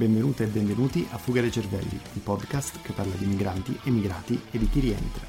Benvenute e benvenuti a Fuga dei Cervelli, il podcast che parla di migranti, emigrati e di chi rientra.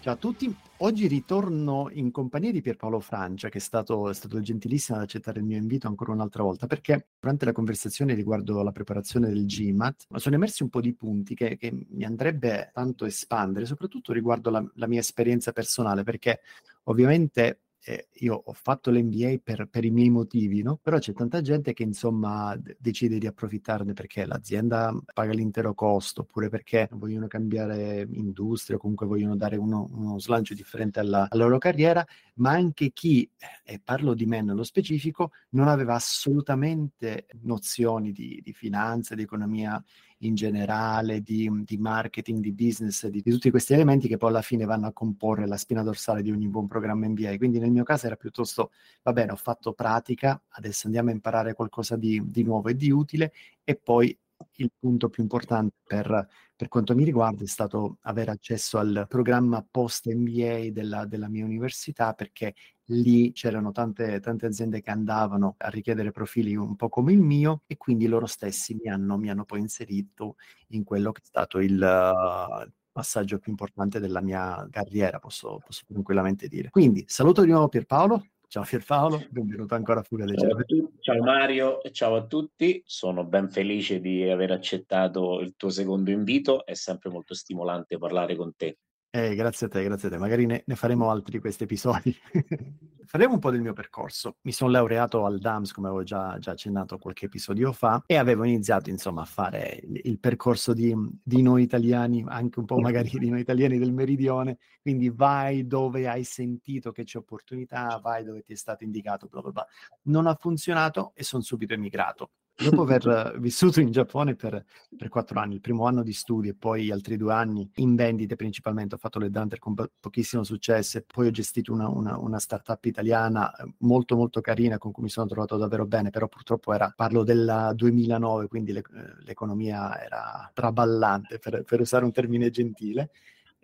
Ciao a tutti, oggi ritorno in compagnia di Pierpaolo Francia, che è stato, è stato, gentilissimo ad accettare il mio invito ancora un'altra volta, perché durante la conversazione riguardo la preparazione del GMAT sono emersi un po' di punti che, che mi andrebbe tanto espandere, soprattutto riguardo la, la mia esperienza personale, perché ovviamente eh, io ho fatto l'MBA per, per, i miei motivi, no? Però c'è tanta gente che insomma d- decide di approfittarne perché l'azienda paga l'intero costo, oppure perché vogliono cambiare industria o comunque vogliono dare uno, uno slancio differente alla, alla, loro carriera, ma anche chi, e parlo di me nello specifico, non aveva assolutamente nozioni di, di finanza, di economia in generale, di, di marketing, di business, di, di, tutti questi elementi che poi alla fine vanno a comporre la spina dorsale di ogni buon programma MBA. Quindi nel mio caso era piuttosto, va bene, ho fatto pratica, adesso andiamo a imparare qualcosa di, di nuovo e di utile e poi il punto più importante per, per, quanto mi riguarda è stato avere accesso al programma post MBA della, della mia università perché lì c'erano tante, tante, aziende che andavano a richiedere profili un po' come il mio e quindi loro stessi mi hanno, mi hanno poi inserito in quello che è stato il uh, passaggio più importante della mia carriera, posso, posso tranquillamente dire. Quindi saluto di nuovo Pierpaolo, Ciao Pierpaolo, benvenuto ancora a Fuga dei Cervelli. Ciao Mario ciao a tutti, sono ben felice di aver accettato il tuo secondo invito, è sempre molto stimolante parlare con te. Eh, grazie a te, grazie a te. Magari ne, ne faremo altri di questi episodi. Faremo un po' del mio percorso. Mi sono laureato al DAMS, come avevo già, già, accennato qualche episodio fa, e avevo iniziato insomma a fare il, il percorso di, di, noi italiani, anche un po' magari di noi italiani del meridione. Quindi vai dove hai sentito che c'è opportunità, vai dove ti è stato indicato, bla bla bla. Non ha funzionato e sono subito emigrato dopo aver vissuto in Giappone per, per, quattro anni, il primo anno di studio e poi altri due anni in vendite principalmente, ho fatto le Dunter con po- pochissimo successo e poi ho gestito una, una, una, startup italiana eh, molto molto carina con cui mi sono trovato davvero bene, però purtroppo era, parlo del 2009, quindi le, eh, l'economia era traballante per, per usare un termine gentile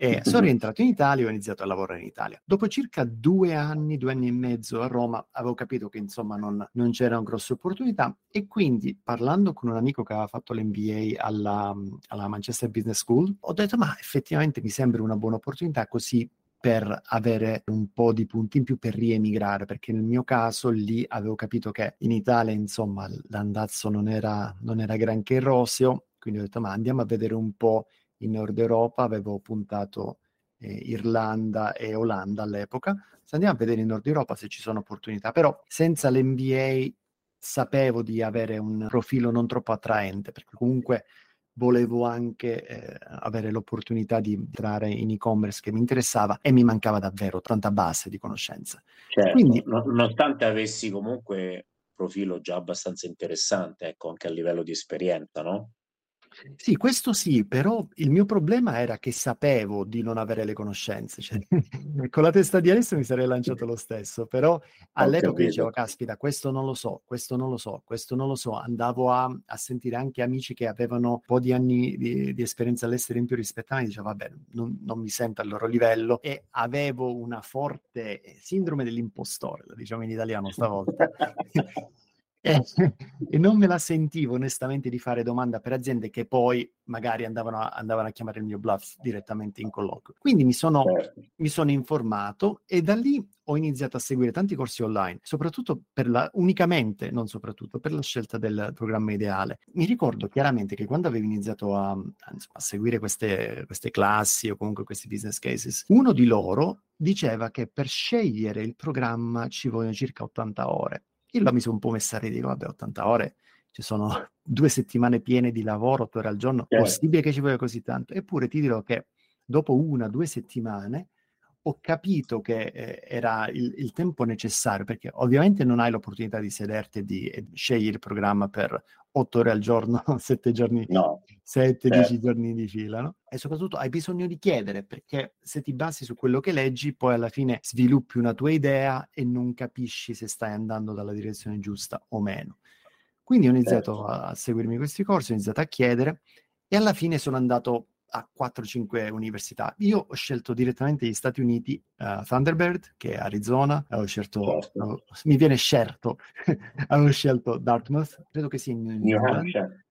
e sono rientrato in Italia e ho iniziato a lavorare in Italia. Dopo circa due anni, due anni e mezzo a Roma, avevo capito che insomma non, non c'erano grosse opportunità e quindi parlando con un amico che aveva fatto l'MBA alla, alla Manchester Business School, ho detto ma effettivamente mi sembra una buona opportunità così per avere un po' di punti in più per riemigrare, perché nel mio caso lì avevo capito che in Italia, insomma, l'andazzo non era, non era granché roseo, quindi ho detto ma andiamo a vedere un po' in Nord Europa, avevo puntato eh, Irlanda e Olanda all'epoca. Se andiamo a vedere in Nord Europa se ci sono opportunità, però senza l'MBA sapevo di avere un profilo non troppo attraente, perché comunque volevo anche eh, avere l'opportunità di entrare in e-commerce che mi interessava e mi mancava davvero tanta base di conoscenza. Certo, Quindi, nonostante avessi comunque un profilo già abbastanza interessante, ecco, anche a livello di esperienza, no? Sì, questo sì, però il mio problema era che sapevo di non avere le conoscenze, cioè, con la testa di adesso mi sarei lanciato lo stesso, però all'epoca dicevo, caspita, questo non lo so, questo non lo so, questo non lo so, andavo a, a sentire anche amici che avevano un po' di anni di, di esperienza all'estero in più rispetto a me, dicevo, vabbè, non, non, mi sento al loro livello. E avevo una forte sindrome dell'impostore, lo diciamo in italiano stavolta. E, e, non me la sentivo onestamente di fare domanda per aziende che poi magari andavano a, andavano a chiamare il mio bluff direttamente in colloquio. Quindi mi sono, certo. mi sono, informato e da lì ho iniziato a seguire tanti corsi online, soprattutto per la, unicamente, non soprattutto, per la scelta del programma ideale. Mi ricordo chiaramente che quando avevo iniziato a, a, a seguire queste, queste classi o comunque questi business cases, uno di loro diceva che per scegliere il programma ci vogliono circa 80 ore. Io la mi sono un po' messa a ridere, vabbè, 80 ore, ci sono due settimane piene di lavoro, otto ore al giorno, è possibile che ci voglia così tanto? Eppure ti dirò che dopo una, due settimane ho capito che eh, era il, il, tempo necessario, perché ovviamente non hai l'opportunità di sederti e di e scegliere il programma per otto ore al giorno, sette giorni, no. sette, dieci eh. giorni di fila, no? E soprattutto hai bisogno di chiedere, perché se ti basi su quello che leggi, poi alla fine sviluppi una tua idea e non capisci se stai andando dalla direzione giusta o meno. Quindi ho iniziato certo. a seguirmi questi corsi, ho iniziato a chiedere e alla fine sono andato a 4-5 università. Io ho scelto direttamente gli Stati Uniti, uh, Thunderbird, che è Arizona, ho scelto, certo. uh, mi viene scelto, avevo scelto Dartmouth, credo che sia in New, New Hampshire.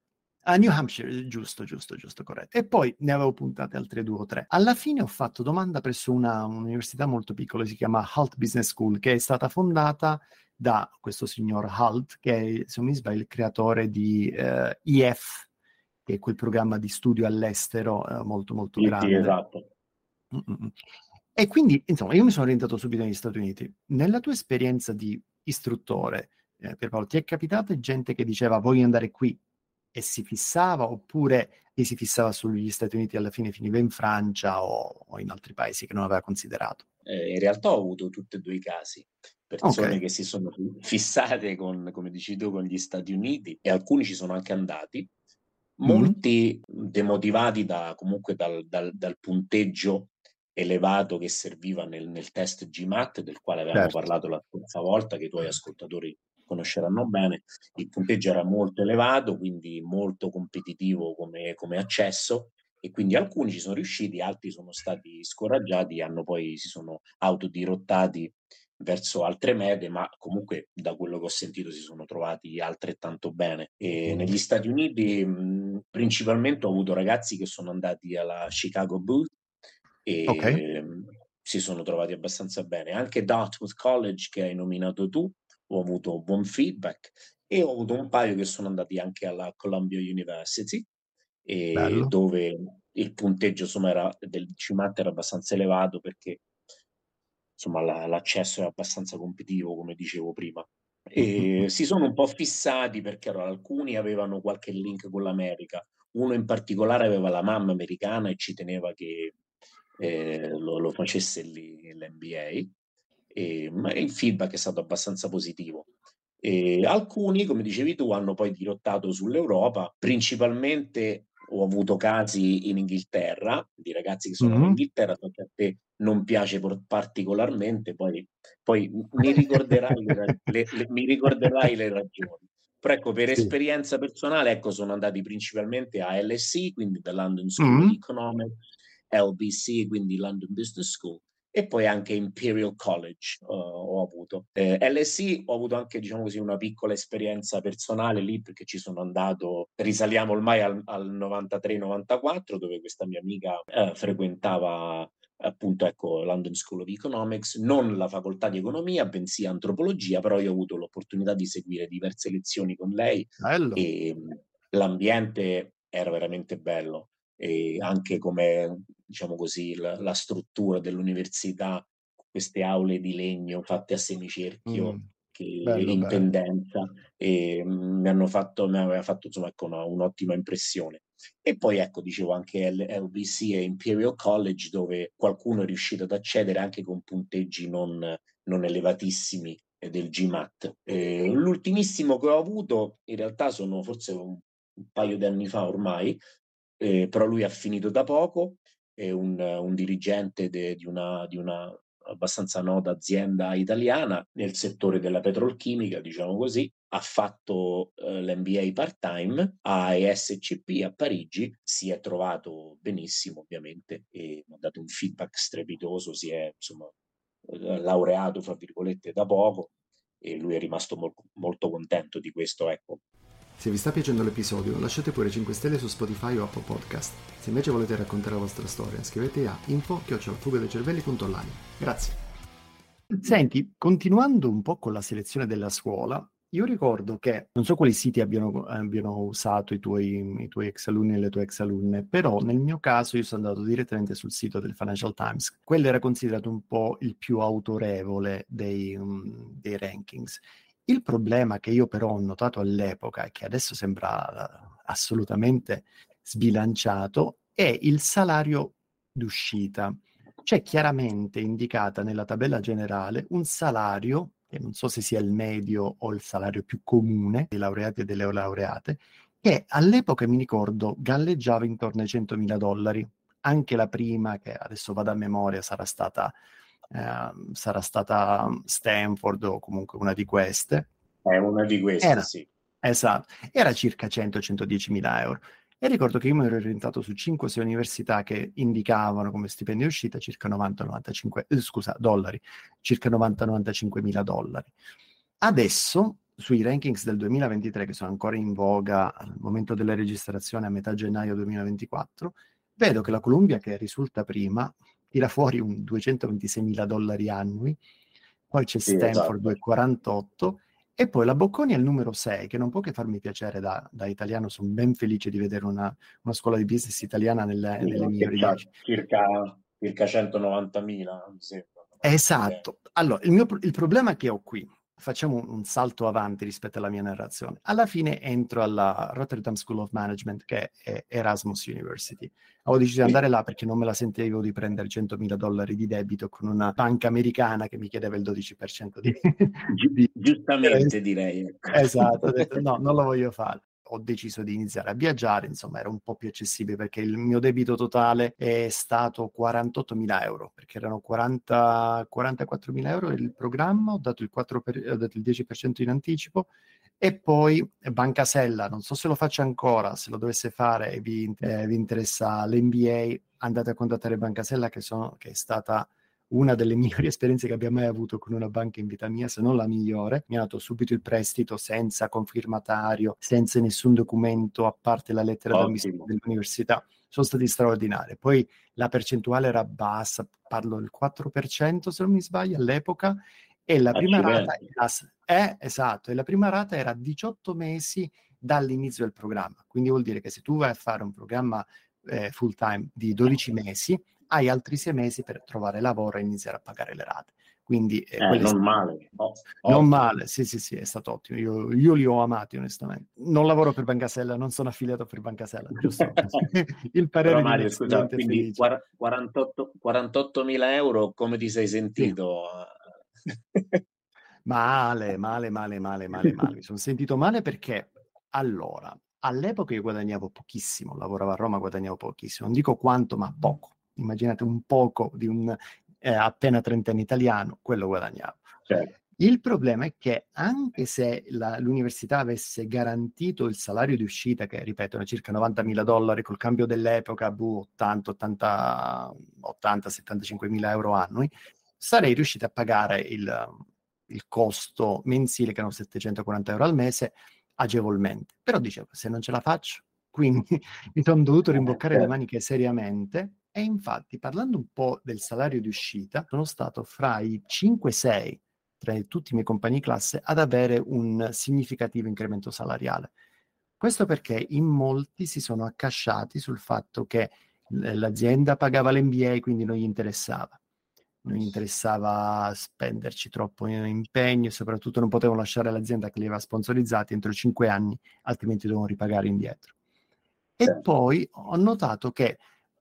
A New Hampshire, giusto, giusto, giusto, corretto. E poi ne avevo puntate altre due o tre. Alla fine ho fatto domanda presso una, un'università molto piccola, si chiama Halt Business School, che è stata fondata da questo signor Halt, che è, se non mi sbaglio, il creatore di eh, EF, che è quel programma di studio all'estero eh, molto, molto sì, grande. Sì, esatto. Mm-mm. E quindi, insomma, io mi sono orientato subito negli Stati Uniti. Nella tua esperienza di istruttore, eh, Pierpaolo, ti è capitato gente che diceva voglio andare qui e si fissava oppure e si fissava sugli Stati Uniti e alla fine finiva in Francia o, o in altri paesi che non aveva considerato? Eh, in realtà ho avuto tutti e due i casi. Persone okay. che si sono fissate con, come dici tu, con gli Stati Uniti e alcuni ci sono anche andati, molti demotivati da, comunque dal, dal, dal, punteggio elevato che serviva nel, nel test GMAT, del quale avevamo certo. parlato la scorsa volta, che i tuoi ascoltatori conosceranno bene, il punteggio era molto elevato, quindi molto competitivo come, come accesso e quindi alcuni ci sono riusciti, altri sono stati scoraggiati, hanno poi si sono autodirottati verso altre mete, ma comunque da quello che ho sentito si sono trovati altrettanto bene. E negli Stati Uniti mh, principalmente ho avuto ragazzi che sono andati alla Chicago Booth e okay. si sono trovati abbastanza bene. Anche Dartmouth College che hai nominato tu ho avuto buon feedback e ho avuto un paio che sono andati anche alla Columbia University, dove il punteggio insomma, era, del CIMAT era abbastanza elevato perché insomma, la, l'accesso è abbastanza competitivo, come dicevo prima. E si sono un po' fissati perché allora, alcuni avevano qualche link con l'America, uno in particolare aveva la mamma americana e ci teneva che eh, lo, lo, facesse lì l'NBA e, ma il feedback è stato abbastanza positivo. E alcuni, come dicevi tu, hanno poi dirottato sull'Europa, principalmente ho avuto casi in Inghilterra di ragazzi che sono mm-hmm. in Inghilterra, che a te non piace particolarmente, poi, poi mi, ricorderai le, le, le, mi ricorderai le ragioni. Però ecco, per sì. esperienza personale, ecco, sono andati principalmente a LSE, quindi da London School mm-hmm. of Economics, LBC, quindi London Business School, e poi anche Imperial College uh, ho avuto. Eh, LSI ho avuto anche, diciamo così, una piccola esperienza personale lì perché ci sono andato, risaliamo ormai al, al 93-94 dove questa mia amica eh, frequentava appunto ecco London School of Economics, non la facoltà di economia, bensì antropologia, però io ho avuto l'opportunità di seguire diverse lezioni con lei bello. e l'ambiente era veramente bello e anche come diciamo così, la, la struttura dell'università, queste aule di legno fatte a semicerchio. Mm. Che, bello, in bello. pendenza e mm, mi hanno fatto, mi aveva fatto insomma ecco, una, un'ottima impressione. E poi ecco, dicevo anche LBC e Imperial College dove qualcuno è riuscito ad accedere anche con punteggi non, non elevatissimi del GMAT. Eh, l'ultimissimo che ho avuto in realtà sono forse un, un paio di anni fa ormai, eh, però lui ha finito da poco è un, un dirigente de, di, una, di una abbastanza nota azienda italiana nel settore della petrolchimica, diciamo così, ha fatto eh, l'MBA part-time a ESCP a Parigi, si è trovato benissimo ovviamente e ha dato un feedback strepitoso, si è insomma laureato fra virgolette da poco e lui è rimasto mol- molto contento di questo, ecco. Se vi sta piacendo l'episodio, lasciate pure 5 stelle su Spotify o Apple Podcast. Se invece volete raccontare la vostra storia, scrivete a info-fugadecervelli.online. Grazie. Senti, continuando un po' con la selezione della scuola, io ricordo che non so quali siti abbiano, abbiano usato i tuoi, i tuoi, ex alunni e le tue ex alunne, però nel mio caso io sono andato direttamente sul sito del Financial Times. Quello era considerato un po' il più autorevole dei, um, dei rankings il problema che io però ho notato all'epoca e che adesso sembra assolutamente sbilanciato è il salario d'uscita. C'è chiaramente indicata nella tabella generale un salario, che non so se sia il medio o il salario più comune dei laureati e delle laureate, che all'epoca mi ricordo galleggiava intorno ai 100.000 dollari. Anche la prima, che adesso vado a memoria, sarà stata eh, sarà stata Stanford o comunque una di queste. È una di queste, era, sì. Esatto, era circa 100-110 mila euro. E ricordo che io mi ero orientato su 5-6 università che indicavano come stipendio di uscita circa 90-95, eh, scusa, dollari, circa 90-95 mila dollari. Adesso, sui rankings del 2023, che sono ancora in voga al momento della registrazione a metà gennaio 2024, vedo che la Columbia, che risulta prima, tira fuori un 226 mila dollari annui, poi c'è sì, Stanford esatto. 2,48 e poi la Bocconi è il numero 6, che non può che farmi piacere da, da italiano, sono ben felice di vedere una, una scuola di business italiana nelle, sì, nelle migliori leggi. Circa, circa 190.000, mi sembra. Esatto. Allora, il, mio, il problema che ho qui, facciamo un, salto avanti rispetto alla mia narrazione. Alla fine entro alla Rotterdam School of Management, che è Erasmus University. Ho deciso di andare là perché non me la sentivo di prendere 100.000 dollari di debito con una banca americana che mi chiedeva il 12% di... di Giustamente direi. Ecco. Esatto, ho detto no, non lo voglio fare ho deciso di iniziare a viaggiare, insomma era un po' più accessibile perché il mio debito totale è stato 48.000 euro, perché erano 40, 44.000 euro il programma, ho dato il, 4 per, ho dato il 10% in anticipo e poi Banca Sella, non so se lo faccio ancora, se lo dovesse fare e vi, eh, vi interessa l'NBA, andate a contattare Banca Sella che, sono, che è stata una delle migliori esperienze che abbia mai avuto con una banca in vita mia, se non la migliore. Mi ha dato subito il prestito senza confirmatario, senza nessun documento a parte la lettera d'ammissione dell'università. Sono stati straordinari. Poi la percentuale era bassa, parlo del 4% se non mi sbaglio all'epoca, e la prima rata era, eh, esatto, e la prima rata era 18 mesi dall'inizio del programma. Quindi vuol dire che se tu vai a fare un programma eh, full time di 12 mesi, hai altri sei mesi per trovare lavoro e iniziare a pagare le rate. Quindi eh, eh, non male. Oh, non male, sì, sì, sì, è stato ottimo. Io, io, li ho amati, onestamente. Non lavoro per Bancasella, non sono affiliato per Bancasella, giusto? Il parere Però Mario, scusa, quindi 48, 48.000 euro, come ti sei sentito? Sì. male, male, male, male, male, male. Mi sono sentito male perché, allora, all'epoca io guadagnavo pochissimo, lavoravo a Roma, guadagnavo pochissimo. Non dico quanto, ma poco immaginate un poco di un eh, appena trentenne italiano, quello guadagnavo. Certo. Il problema è che anche se la, l'università avesse garantito il salario di uscita, che ripeto, è circa 90.000 dollari col cambio dell'epoca, boh, 80, 80, 80 75 mila euro annui, sarei riuscito a pagare il, il costo mensile, che erano 740 euro al mese, agevolmente. Però dicevo, se non ce la faccio, quindi mi sono dovuto rimboccare le certo. maniche seriamente e infatti, parlando un po' del salario di uscita, sono stato fra i 5-6 tra tutti i miei compagni di classe ad avere un significativo incremento salariale. Questo perché in molti si sono accasciati sul fatto che l'azienda pagava l'MBA, quindi non gli interessava. Non gli interessava spenderci troppo impegno e soprattutto non potevano lasciare l'azienda che li aveva sponsorizzati entro 5 anni, altrimenti dovevano ripagare indietro. E certo. poi ho notato che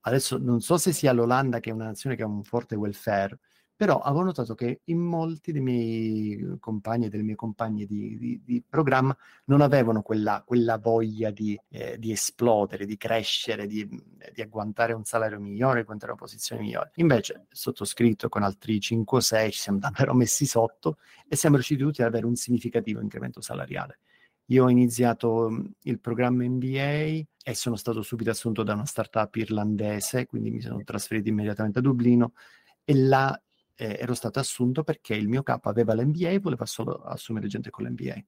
adesso non so se sia l'Olanda che è una nazione che ha un forte welfare, però avevo notato che in molti dei miei compagni e delle mie compagne di, di, di programma non avevano quella, quella voglia di, eh, di, esplodere, di crescere, di, di, agguantare un salario migliore, agguantare una posizione migliore. Invece, sottoscritto con altri 5 o 6, ci siamo davvero messi sotto e siamo riusciti tutti ad avere un significativo incremento salariale. Io ho iniziato mm, il programma MBA e sono stato subito assunto da una startup irlandese, quindi mi sono trasferito immediatamente a Dublino e là eh, ero stato assunto perché il mio capo aveva l'MBA e voleva solo assumere gente con l'MBA.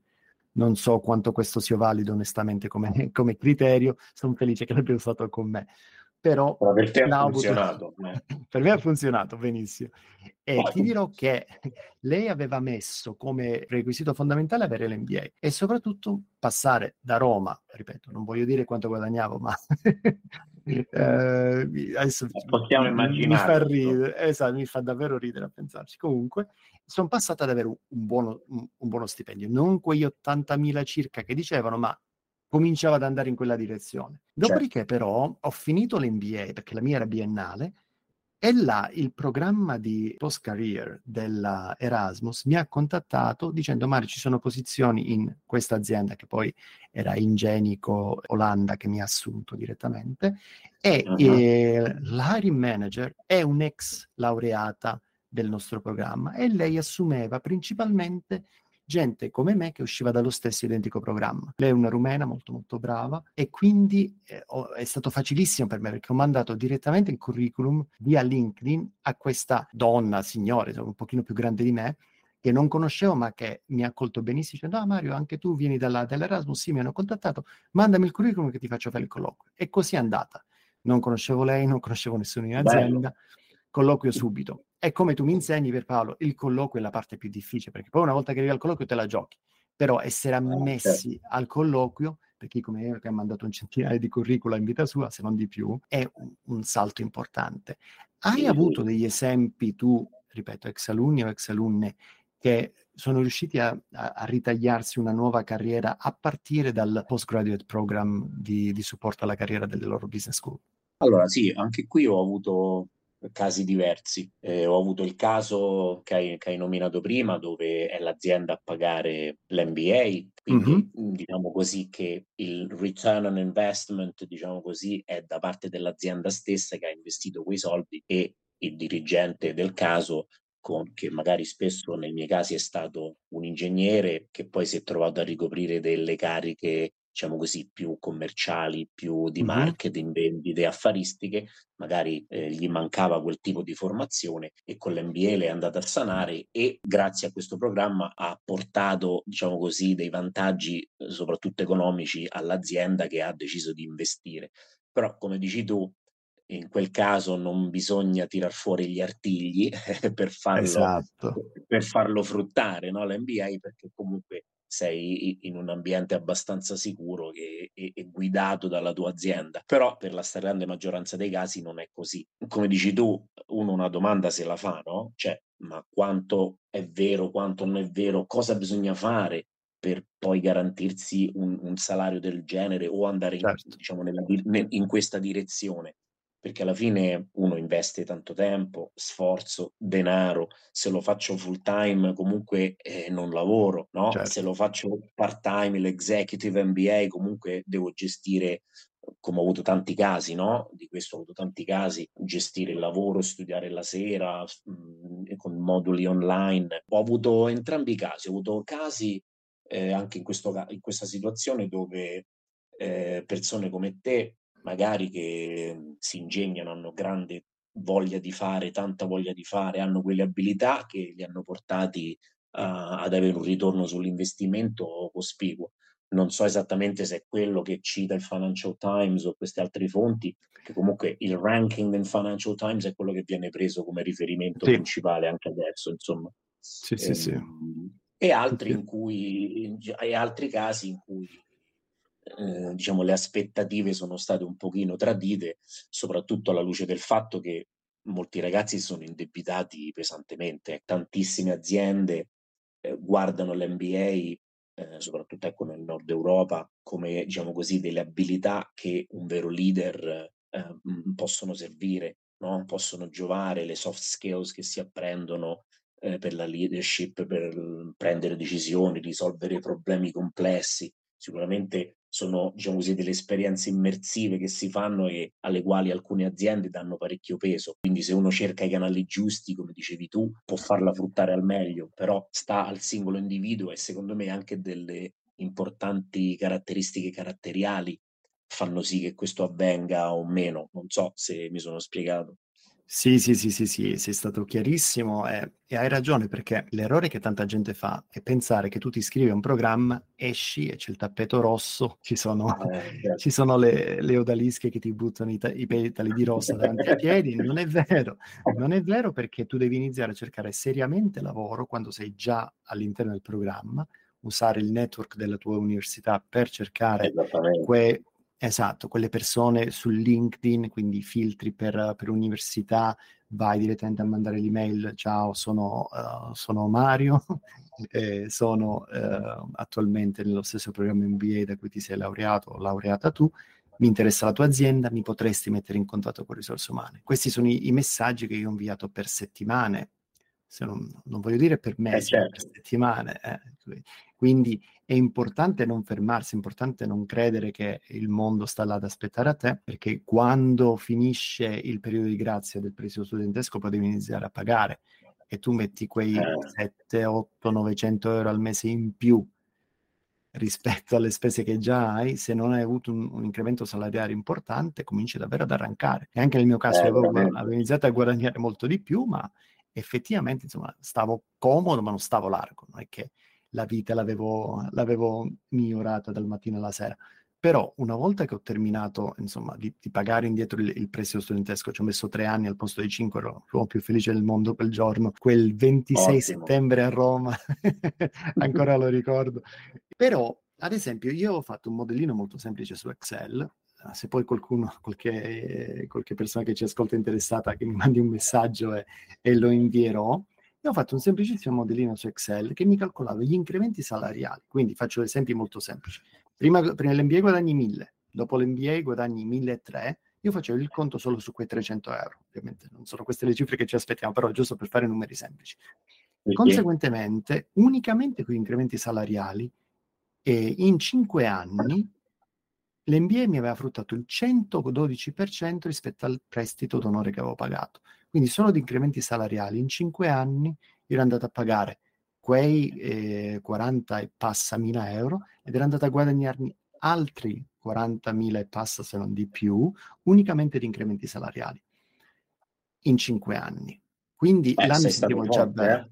Non so quanto questo sia valido onestamente come, come criterio, sono felice che l'abbia usato con me però, però per te ha funzionato. Avuto... per me ha funzionato benissimo. E Poi. ti dirò che lei aveva messo come requisito fondamentale avere l'MBA e soprattutto passare da Roma, ripeto, non voglio dire quanto guadagnavo, ma eh, adesso possiamo immaginare. Mi fa, ridere, esatto, mi fa davvero ridere a pensarci. Comunque, sono passata ad avere un, buono, un, un buono stipendio, non quegli 80.000 circa che dicevano, ma cominciava ad andare in quella direzione. Dopodiché certo. però ho finito l'MBA perché la mia era biennale e là il programma di post career della Erasmus mi ha contattato dicendo Mario ci sono posizioni in questa azienda che poi era Ingenico Olanda che mi ha assunto direttamente e uh-huh. eh, l'hiring manager è un'ex laureata del nostro programma e lei assumeva principalmente gente come me che usciva dallo stesso identico programma. Lei è una rumena molto molto brava e quindi eh, ho, è stato facilissimo per me perché ho mandato direttamente il curriculum via LinkedIn a questa donna, signore, un pochino più grande di me, che non conoscevo ma che mi ha accolto benissimo dicendo ah Mario anche tu vieni dalla, dall'Erasmus, sì mi hanno contattato, mandami il curriculum che ti faccio fare il colloquio. E così è andata. Non conoscevo lei, non conoscevo nessuno in azienda, Bello. colloquio subito. E come tu mi insegni per Paolo, il colloquio è la parte più difficile, perché poi una volta che arrivi al colloquio te la giochi. Però essere ah, ammessi certo. al colloquio, per chi come me che ha mandato un centinaio di curricula in vita sua, se non di più, è un, un salto importante. Hai avuto degli esempi tu, ripeto, ex alunni o ex alunne, che sono riusciti a, a, a, ritagliarsi una nuova carriera a partire dal postgraduate program di, di, supporto alla carriera delle loro business school? Allora sì, anche qui ho avuto casi diversi. Eh, ho avuto il caso che hai, che hai, nominato prima, dove è l'azienda a pagare l'MBA, quindi mm-hmm. diciamo così che il return on investment, diciamo così, è da parte dell'azienda stessa che ha investito quei soldi e il dirigente del caso con, che magari spesso nei miei casi è stato un ingegnere che poi si è trovato a ricoprire delle cariche diciamo così, più commerciali, più di marketing, vendite affaristiche, magari eh, gli mancava quel tipo di formazione e con l'MBA le è andata a sanare e grazie a questo programma ha portato, diciamo così, dei vantaggi eh, soprattutto economici all'azienda che ha deciso di investire. Però, come dici tu, in quel caso non bisogna tirar fuori gli artigli per farlo, esatto. per farlo fruttare, no? l'MBA, perché comunque sei in un ambiente abbastanza sicuro e, e, e, guidato dalla tua azienda. Però per la stragrande maggioranza dei casi non è così. Come dici tu, uno una domanda se la fa, no? Cioè, ma quanto è vero, quanto non è vero, cosa bisogna fare per poi garantirsi un, un salario del genere o andare certo. in, diciamo, nella, in questa direzione? Perché alla fine uno investe tanto tempo, sforzo, denaro, se lo faccio full time comunque eh, non lavoro, no? Certo. Se lo faccio part time, l'executive MBA comunque devo gestire come ho avuto tanti casi, no? Di questo ho avuto tanti casi, gestire il lavoro, studiare la sera mh, mm, con moduli online. Ho avuto entrambi i casi, ho avuto casi eh, anche in, questo, in, questa situazione dove eh, persone come te magari che mhmm, si ingegnano, hanno grande voglia di fare, tanta voglia di fare, hanno quelle abilità che li hanno portati uh, ad avere un ritorno sull'investimento cospicuo. Non so esattamente se è quello che cita il Financial Times o queste altre fonti, che comunque il ranking del Financial Times è quello che viene preso come riferimento sì. principale anche adesso, insomma. Sì, sì, sì. Ehm, e altri, in cui, e altri casi in cui eh, diciamo, le aspettative sono state un pochino tradite, soprattutto alla luce del fatto che molti ragazzi sono indebitati pesantemente. Tantissime aziende eh, guardano l'MBA, eh, soprattutto ecco, nel nord Europa, come diciamo così, delle abilità che un vero leader eh, possono servire, no? possono giovare, le soft skills che si apprendono eh, per la leadership, per prendere decisioni, risolvere problemi complessi. Sicuramente sono diciamo così, delle esperienze immersive che si fanno e alle quali alcune aziende danno parecchio peso. Quindi se uno cerca i canali giusti, come dicevi tu, può farla fruttare al meglio, però sta al singolo individuo e secondo me anche delle importanti caratteristiche caratteriali fanno sì che questo avvenga o meno. Non so se mi sono spiegato. Sì, sì, sì, sì, sì, sei stato chiarissimo e, e hai ragione perché l'errore che tanta gente fa è pensare che tu ti iscrivi a un programma, esci e c'è il tappeto rosso, ci sono, Eh, certo. ci sono le, le odalische che ti buttano i, ta- i petali di rosa davanti ai piedi. Non è vero, non è vero perché tu devi iniziare a cercare seriamente lavoro quando sei già all'interno del programma, usare il network della tua università per cercare que- Esatto, quelle persone su LinkedIn, quindi filtri per, per università, vai direttamente a mandare l'email, ciao, sono, uh, sono Mario, eh, sono uh, attualmente nello stesso programma MBA da cui ti sei laureato o laureata tu, mi interessa la tua azienda, mi potresti mettere in contatto con risorse umane. Questi sono i, i messaggi che io ho inviato per settimane, se non, non voglio dire per mesi, eh certo. per settimane. Eh. Quindi è importante non fermarsi, è importante non credere che il mondo sta là ad aspettare a te, perché quando finisce il periodo di grazia del prestito studentesco potevi iniziare a pagare. e tu metti quei eh. 7, 8, 900 euro al mese in più rispetto alle spese che già hai, se non hai avuto un, un incremento salariale importante, cominci davvero ad arrancare. E anche nel mio caso eh, avevo, avevo, iniziato a guadagnare molto di più, ma effettivamente insomma, stavo comodo, ma non stavo largo. Non è che la vita l'avevo, l'avevo migliorata dal mattino alla sera. Però una volta che ho terminato, insomma, di, di pagare indietro il, il, prestito studentesco, ci ho messo tre anni al posto di cinque, ero l'uomo più felice del mondo quel giorno, quel 26 Ottimo. settembre a Roma, ancora lo ricordo. Però, ad esempio, io ho fatto un modellino molto semplice su Excel, se poi qualcuno, qualche, qualche persona che ci ascolta interessata, che mi mandi un messaggio e, e lo invierò, io ho fatto un semplicissimo modellino su Excel che mi calcolava gli incrementi salariali. Quindi faccio esempi molto semplici. Prima, prima l'MBA guadagni 1000, dopo l'MBA guadagni 1300, io facevo il conto solo su quei 300 euro. Ovviamente non sono queste le cifre che ci aspettiamo, però giusto per fare numeri semplici. Conseguentemente, unicamente con gli incrementi salariali, e in 5 anni l'MBA mi aveva fruttato il 112% rispetto al prestito d'onore che avevo pagato. Quindi solo di incrementi salariali in 5 anni io ero andato a pagare quei eh, 40 e passa mila euro ed ero andato a guadagnarmi altri 40.000 e passa se non di più unicamente di incrementi salariali in 5 anni. Quindi eh, l'anno sentivo già bene.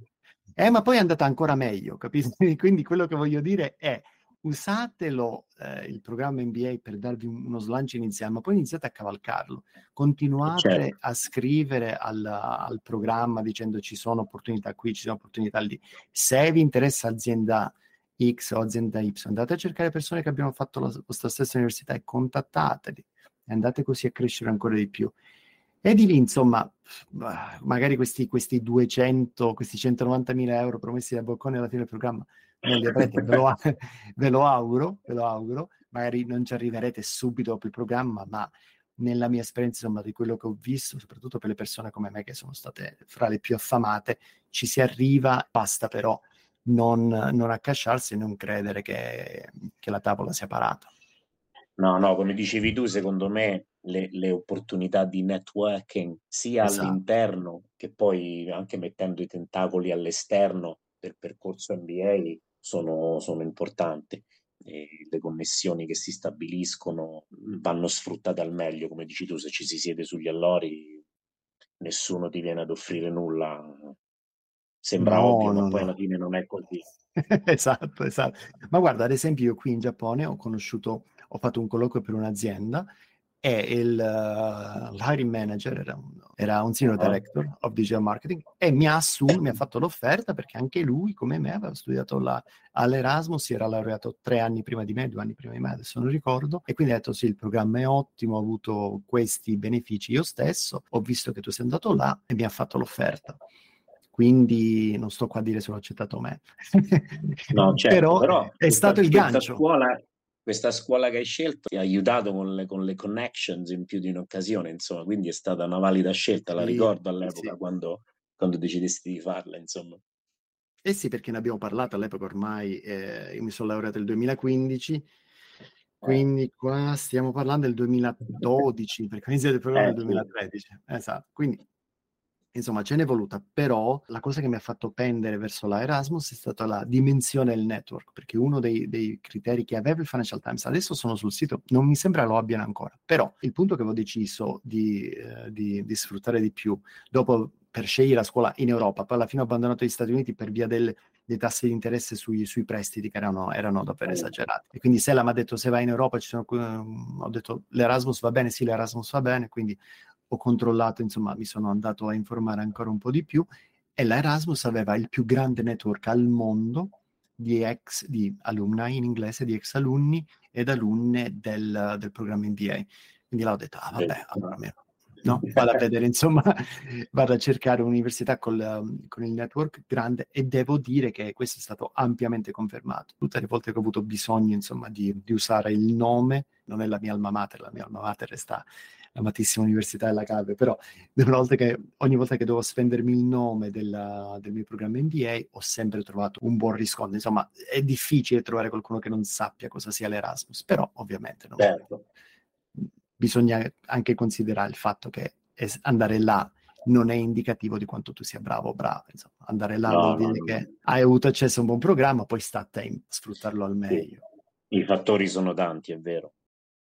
Eh? eh, ma poi è andata ancora meglio, capisci? Quindi quello che voglio dire è usatelo eh, il programma MBA per darvi uno slancio iniziale, ma poi iniziate a cavalcarlo. Continuate certo. a scrivere al, al, programma dicendo ci sono opportunità qui, ci sono opportunità lì. Se vi interessa azienda X o azienda Y, andate a cercare persone che abbiano fatto la vostra stessa università e contattateli. E andate così a crescere ancora di più. E di lì, insomma, magari questi, questi 200, questi 190 mila euro promessi da Bocconi alla fine del programma non li avrete, ve lo, ve lo auguro, ve lo auguro, magari non ci arriverete subito dopo il programma, ma nella mia esperienza, insomma, di quello che ho visto, soprattutto per le persone come me che sono state fra le più affamate, ci si arriva, basta però non, non accasciarsi e non credere che, che, la tavola sia parata. No, no, come dicevi tu, secondo me le, le opportunità di networking sia esatto. all'interno che poi anche mettendo i tentacoli all'esterno del percorso MBA sono, sono importanti. E le connessioni che si stabiliscono vanno sfruttate al meglio, come dici tu, se ci si siede sugli allori nessuno ti viene ad offrire nulla. Sembra no, ovvio, no, ma poi no. alla fine non è così. esatto, esatto. Ma guarda, ad esempio io qui in Giappone ho conosciuto, ho fatto un colloquio per un'azienda il uh, hiring manager era un, era un senior ah. director of digital marketing e mi ha assunto, mi ha fatto l'offerta perché anche lui, come me, aveva studiato la, all'Erasmus, si era laureato tre anni prima di me, due anni prima di me, adesso non ricordo, e quindi ha detto sì, il programma è ottimo, ho avuto questi benefici io stesso, ho visto che tu sei andato là e mi ha fatto l'offerta quindi non sto qua a dire se l'ho accettato o me. No, certo, però, però è stato il gancio. Scuola, questa scuola che hai scelto ti ha aiutato con le, con le, connections in più di un'occasione, insomma, quindi è stata una valida scelta, la ricordo all'epoca sì. quando, quando decidesti di farla, insomma. Eh sì, perché ne abbiamo parlato all'epoca ormai, eh, io mi sono laureato nel 2015, eh. quindi qua stiamo parlando del 2012, perché ho iniziato il programma nel 2013, esatto, quindi Insomma, ce n'è voluta, però la cosa che mi ha fatto pendere verso la Erasmus è stata la dimensione del network, perché uno dei, dei, criteri che aveva il Financial Times, adesso sono sul sito, non mi sembra lo abbiano ancora, però il punto che avevo deciso di, eh, di, di sfruttare di più, dopo per scegliere la scuola in Europa, poi alla fine ho abbandonato gli Stati Uniti per via delle, dei tassi di interesse sui, sui prestiti che erano, erano, davvero esagerati. E quindi Sela mi ha detto se vai in Europa, ci sono, um, ho detto l'Erasmus va bene, sì l'Erasmus va bene, quindi ho controllato, insomma, mi sono andato a informare ancora un po' di più e la Erasmus aveva il più grande network al mondo di ex di alumni in inglese, di ex alunni ed alunne del, del programma MBA. Quindi là ho detto, ah vabbè, allora no? vado a vedere, insomma, vado a cercare un'università col, con il network grande e devo dire che questo è stato ampiamente confermato. Tutte le volte che ho avuto bisogno, insomma, di, di usare il nome, non è la mia alma mater, la mia alma mater sta amatissima Università della Calve, però che, ogni volta che devo spendermi il nome della, del mio programma MBA ho sempre trovato un buon riscontro. Insomma, è difficile trovare qualcuno che non sappia cosa sia l'Erasmus, però ovviamente no. certo. bisogna anche considerare il fatto che andare là non è indicativo di quanto tu sia bravo o brava. Insomma, andare là no, vuol dire no, che no. hai avuto accesso a un buon programma, poi sta a te sfruttarlo al meglio. I fattori sono tanti, è vero.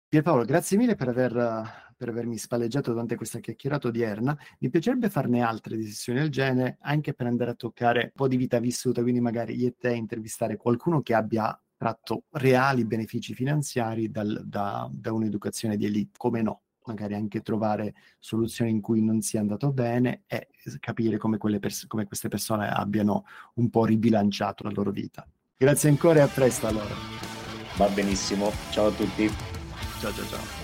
Pierpaolo, grazie mille per, aver, per avermi spalleggiato durante questa chiacchierata odierna. Mi piacerebbe farne altre di sessioni del genere, anche per andare a toccare un po' di vita vissuta, quindi magari io e te intervistare qualcuno che abbia tratto reali benefici finanziari dal, da, da un'educazione di elite, come no? magari anche trovare soluzioni in cui non sia andato bene e capire come, pers- come queste persone abbiano un po' ribilanciato la loro vita. Grazie ancora e a presto allora. Va benissimo, ciao a tutti. Ciao ciao ciao.